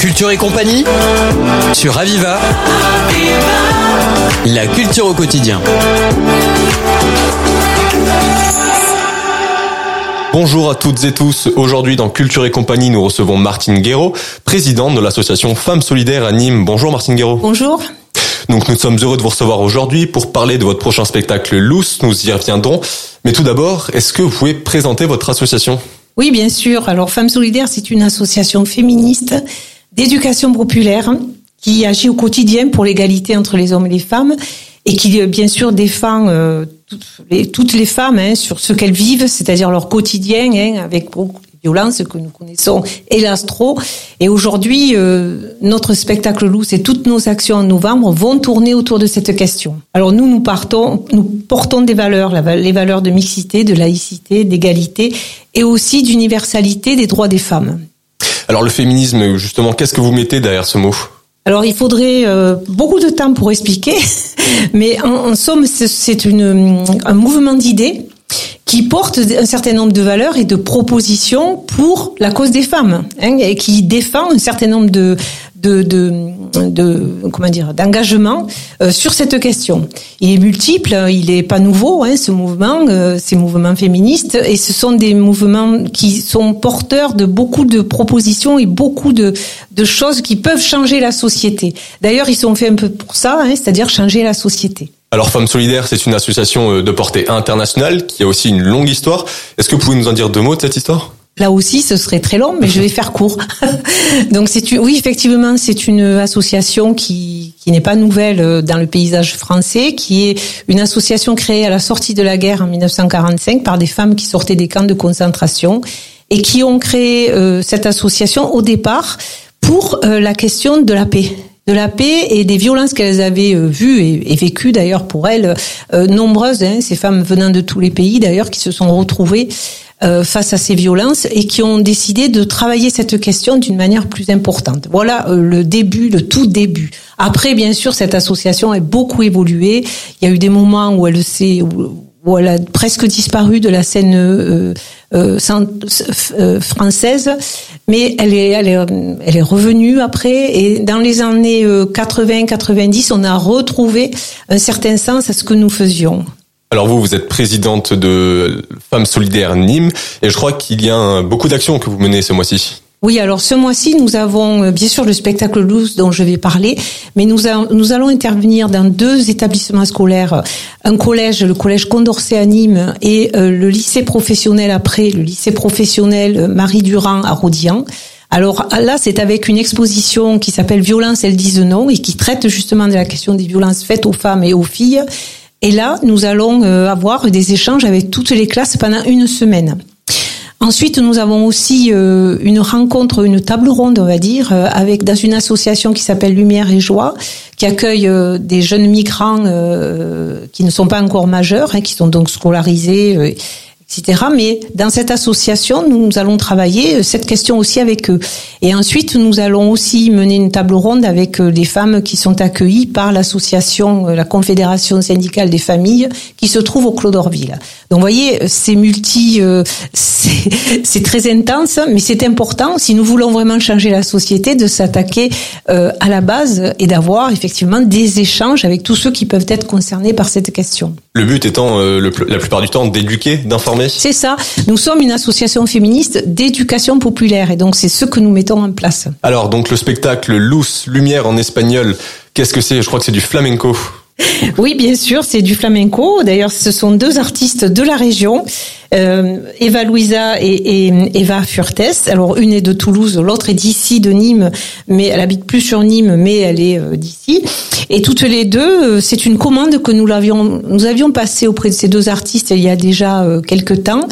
Culture et compagnie sur Aviva. La culture au quotidien. Bonjour à toutes et tous. Aujourd'hui dans Culture et compagnie, nous recevons Martine Guéraud, présidente de l'association Femmes Solidaires à Nîmes. Bonjour Martine Guéraud. Bonjour. Donc nous sommes heureux de vous recevoir aujourd'hui pour parler de votre prochain spectacle Loose. Nous y reviendrons. Mais tout d'abord, est-ce que vous pouvez présenter votre association? Oui, bien sûr. Alors Femmes Solidaires, c'est une association féministe d'éducation populaire qui agit au quotidien pour l'égalité entre les hommes et les femmes et qui bien sûr défend euh, toutes, les, toutes les femmes hein, sur ce qu'elles vivent, c'est-à-dire leur quotidien, hein, avec beaucoup de violences que nous connaissons, hélas trop. Et aujourd'hui, euh, notre spectacle Loose et toutes nos actions en novembre vont tourner autour de cette question. Alors nous, nous partons, nous portons des valeurs, les valeurs de mixité, de laïcité, d'égalité et aussi d'universalité des droits des femmes. Alors le féminisme, justement, qu'est-ce que vous mettez derrière ce mot? Alors il faudrait euh, beaucoup de temps pour expliquer, mais en, somme c'est un mouvement d'idées qui porte un certain nombre de valeurs et de propositions pour la cause des femmes, hein, et qui défend un certain nombre de de, de, de comment dire d'engagement euh, sur cette question. Il est multiple, il est pas nouveau hein, ce mouvement, euh, ces mouvements féministes, et ce sont des mouvements qui sont porteurs de beaucoup de propositions et beaucoup de, de choses qui peuvent changer la société. D'ailleurs, ils sont faits un peu pour ça, hein, c'est-à-dire changer la société. Alors Femmes Solidaires, c'est une association euh, de portée internationale qui a aussi une longue histoire. Est-ce que vous pouvez nous en dire deux mots de cette histoire? Là aussi, ce serait très long, mais je vais faire court. Donc, c'est oui, effectivement, c'est une association qui, qui n'est pas nouvelle euh, dans le paysage français, qui est une association créée à la sortie de la guerre en 1945 par des femmes qui sortaient des camps de concentration et qui ont créé euh, cette association au départ pour euh, la question de la paix de la paix et des violences qu'elles avaient euh, vues et, vécues d'ailleurs pour elles euh, nombreuses, hein, ces femmes venant de tous les pays d'ailleurs qui se sont retrouvées euh, face à ces violences et qui ont décidé de travailler cette question d'une manière plus importante. Voilà euh, le début, le tout début. Après, bien sûr, cette association a beaucoup évolué. Il y a eu des moments où elle s'est où elle a presque disparu de la scène euh, euh, euh, française, mais elle est, elle est, elle est revenue après. Et dans les années 80-90, on a retrouvé un certain sens à ce que nous faisions. Alors vous, vous êtes présidente de Femmes Solidaires Nîmes, et je crois qu'il y a beaucoup d'actions que vous menez ce mois-ci. Oui, alors ce mois-ci, nous avons bien sûr le spectacle loose dont je vais parler, mais nous, allons intervenir dans deux établissements scolaires, un collège, le collège Condorcet à Nîmes, et euh, le lycée professionnel après, le lycée professionnel Marie Durand à Rodian. Alors là, c'est avec une exposition qui s'appelle Violence, elles disent non, et qui traite justement de la question des violences faites aux femmes et aux filles. Et là, nous allons avoir des échanges avec toutes les classes pendant une semaine. Ensuite, nous avons aussi euh, une rencontre, une table ronde, on va dire, euh, avec dans une association qui s'appelle Lumière et Joie, qui accueille euh, des jeunes migrants qui ne sont pas encore majeurs, hein, qui sont donc scolarisés etc. Mais dans cette association, nous allons travailler euh, cette question aussi avec eux. Et ensuite, nous allons aussi mener une table ronde avec euh, les femmes qui sont accueillies par l'association, euh, la Confédération syndicale des familles, qui se trouve au Clos d'Orville. Donc, vous voyez, c'est multi, c'est très intense, mais c'est important si nous voulons vraiment changer la société de s'attaquer à la base et d'avoir effectivement des échanges avec tous ceux qui peuvent être concernés par cette question. Le but étant, la plupart du temps, d'éduquer, d'informer c'est ça. Nous sommes une association féministe d'éducation populaire et donc c'est ce que nous mettons en place. Alors donc le spectacle Luz Lumière en espagnol, qu'est-ce que c'est? Je crois que c'est du flamenco. Oui, bien sûr, c'est du flamenco. D'ailleurs, ce sont deux artistes de la région, euh, Eva Louisa et, et, Eva Furtes. Alors, une est de Toulouse, l'autre est d'ici, de Nîmes, mais elle habite plus sur Nîmes, mais elle est euh, d'ici. Et toutes les deux, euh, c'est une commande que nous l'avions, nous avions passée auprès de ces deux artistes il y a déjà euh, quelques temps.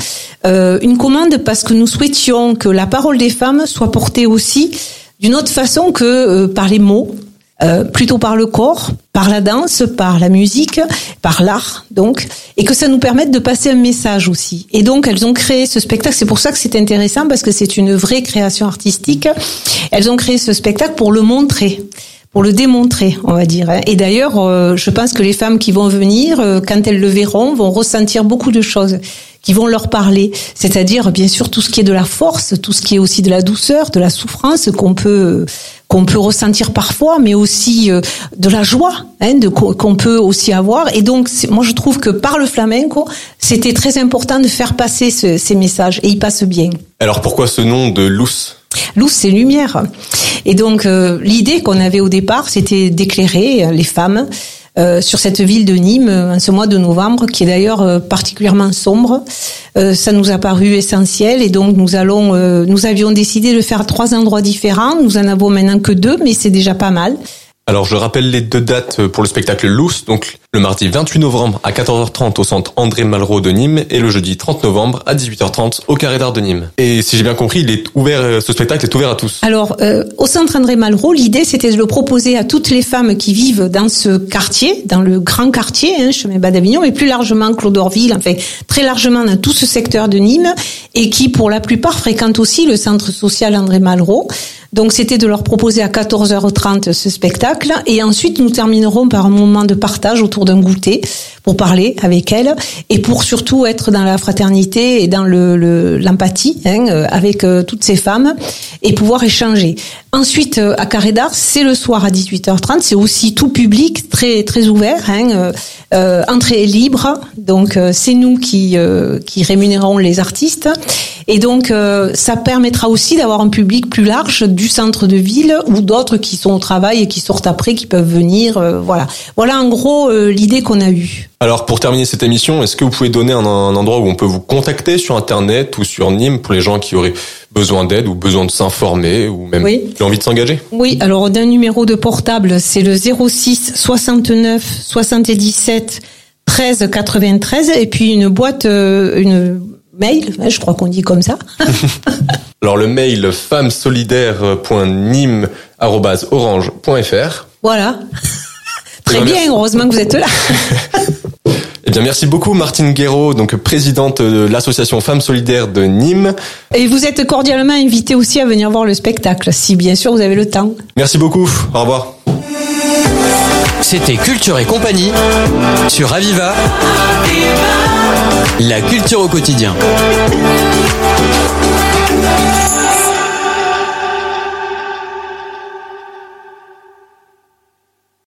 Euh, une commande parce que nous souhaitions que la parole des femmes soit portée aussi d'une autre façon que par les mots, euh, plutôt par le corps, par la danse, par la musique, par l'art, donc, et que ça nous permette de passer un message aussi. Et donc, elles ont créé ce spectacle. C'est pour ça que c'est intéressant parce que c'est une vraie création artistique. Elles ont créé ce spectacle pour le montrer pour le démontrer, on va dire. Et d'ailleurs, euh, je pense que les femmes qui vont venir, euh, quand elles le verront, vont ressentir beaucoup de choses qui vont leur parler. C'est-à-dire, bien sûr, tout ce qui est de la force, tout ce qui est aussi de la douceur, de la souffrance qu'on peut qu'on peut ressentir parfois, mais aussi euh, de la joie hein, de, qu'on peut aussi avoir. Et donc, moi, je trouve que par le flamenco, c'était très important de faire passer ce, ces messages, et ils passent bien. Alors, pourquoi ce nom de Luce? Luce, c'est lumière. Et donc, euh, l'idée qu'on avait au départ, c'était d'éclairer les femmes euh, sur cette ville de Nîmes en ce mois de novembre, qui est d'ailleurs euh, particulièrement sombre. Euh, ça nous a paru essentiel et donc nous allons, nous avions décidé de faire trois endroits différents. Nous en avons maintenant que deux, mais c'est déjà pas mal. Alors je rappelle les deux dates pour le spectacle Loose, donc le mardi 28 novembre à 14h30 au centre André Malraux de Nîmes et le jeudi 30 novembre à 18h30 au Carré d'Art de Nîmes. Et si j'ai bien compris, il est ouvert, euh, ce spectacle est ouvert à tous. Alors euh, au centre André Malraux, l'idée c'était de le proposer à toutes les femmes qui vivent dans ce quartier, dans le grand quartier, hein, chemin Bas d'Avignon, mais plus largement Claude Orville, enfin très largement dans tout ce secteur de Nîmes et qui pour la plupart fréquentent aussi le centre social André Malraux. Donc c'était de leur proposer à 14h30 ce spectacle et ensuite nous terminerons par un moment de partage autour d'un goûter pour parler avec elles et pour surtout être dans la fraternité et dans le l'empathie hein, euh, avec euh, toutes ces femmes et pouvoir échanger. Ensuite euh, à Carré d'Art, c'est le soir à 18h30, c'est aussi tout public, très très ouvert, hein, euh, entrée libre. Donc c'est nous qui qui rémunérons les artistes et donc, euh, ça permettra aussi d'avoir un public plus large du centre de ville ou d'autres qui sont au travail et qui sortent après, qui peuvent venir. Euh, voilà. Voilà en gros euh, l'idée qu'on a eue. Alors, pour terminer cette émission, est-ce que vous pouvez donner un, endroit où on peut vous contacter sur Internet ou sur Nîmes pour les gens qui auraient besoin d'aide ou besoin de s'informer ou même qui ont envie de s'engager? Oui, alors d'un numéro de portable, c'est le 06 69 77 13 93 et puis une boîte, une mail, je crois qu'on dit comme ça. Alors le mail femmesolidaire.nîmes@orange.fr. Voilà. Très bien, heureusement que vous êtes là. Eh bien, merci beaucoup, Martine Guéraud, donc présidente de l'association Femmes Solidaires de Nîmes. Et vous êtes cordialement invité aussi à venir voir le spectacle, si bien sûr vous avez le temps. Merci beaucoup. Au revoir. C'était Culture et compagnie sur Aviva. La culture au quotidien.